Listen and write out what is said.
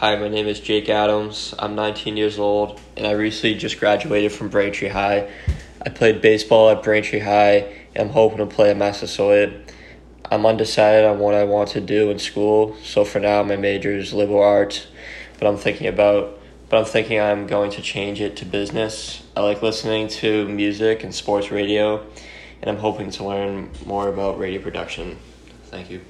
Hi, my name is Jake Adams. I'm 19 years old, and I recently just graduated from Braintree High. I played baseball at Braintree High, and I'm hoping to play at Massasoit. I'm undecided on what I want to do in school, so for now my major is liberal arts, but I'm thinking about but I'm thinking I'm going to change it to business. I like listening to music and sports radio, and I'm hoping to learn more about radio production. Thank you.